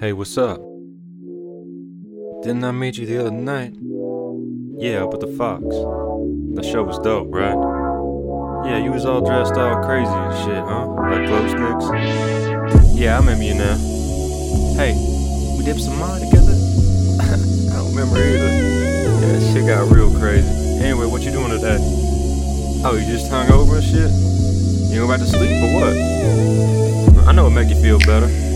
Hey, what's up? Didn't I meet you the other night? Yeah, up at the Fox. The show was dope, right? Yeah, you was all dressed all crazy and shit, huh? Like glow sticks? Yeah, I remember you now. Hey, we did some mine together? I don't remember either. Yeah, shit got real crazy. Anyway, what you doing today? Oh, you just hung over and shit? You back to sleep or what? I know it make you feel better.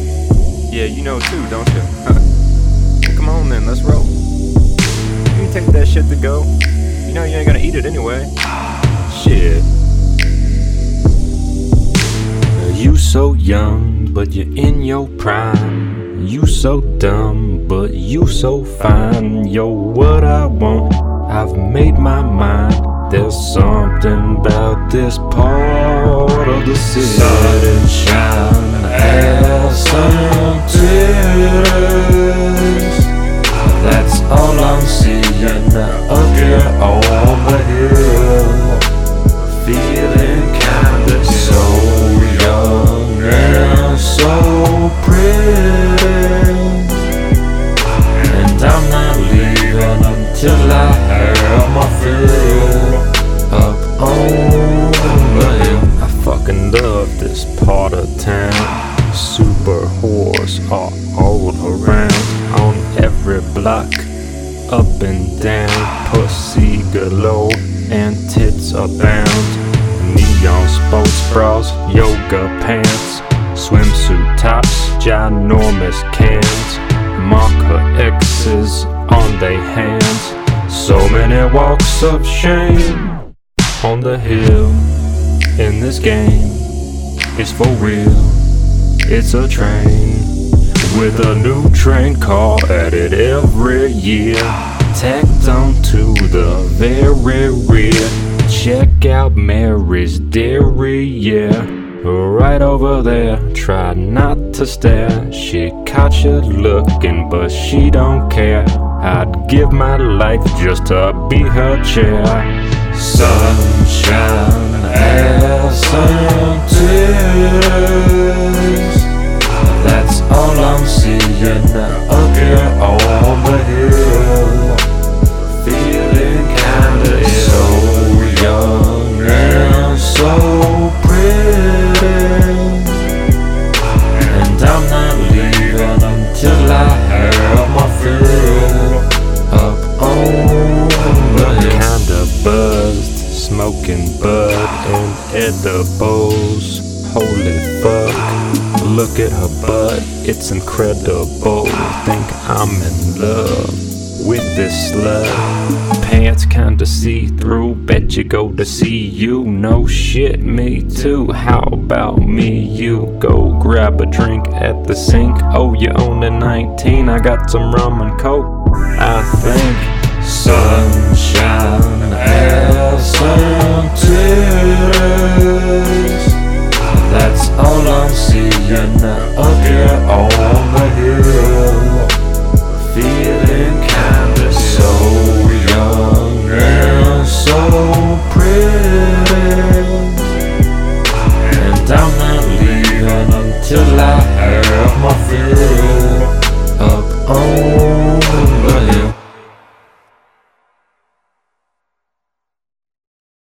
Yeah, you know too, don't you? Come on then, let's roll. You take that shit to go. You know you ain't gonna eat it anyway. Shit. You so young, but you're in your prime. You so dumb, but you so fine. Yo, what I want, I've made my mind. There's something about this part of the city. Sunshine, Feeling kinda so young and so pretty. And I'm not leaving until I have my fill up on the hill. I fucking love this part of town. Super whores are all around on every block. Up and down, pussy galore, and tits abound. Neon sports bras, yoga pants, swimsuit tops, ginormous cans, marker X's on their hands. So many walks of shame on the hill. In this game, it's for real. It's a train with a new train car added every year. Tacked onto the very rear. Check out Mary's Dairy, yeah. Right over there, try not to stare. She caught you looking, but she don't care. I'd give my life just to be her chair. Sunshine, ass and edibles. Holy fuck. Look at her butt, it's incredible. Think I'm in love with this slut. Pants kinda see through, bet you go to see you. No shit, me too. How about me? You go grab a drink at the sink. Oh, you own a 19, I got some rum and coke. I think sunshine, ass and titties. Oh.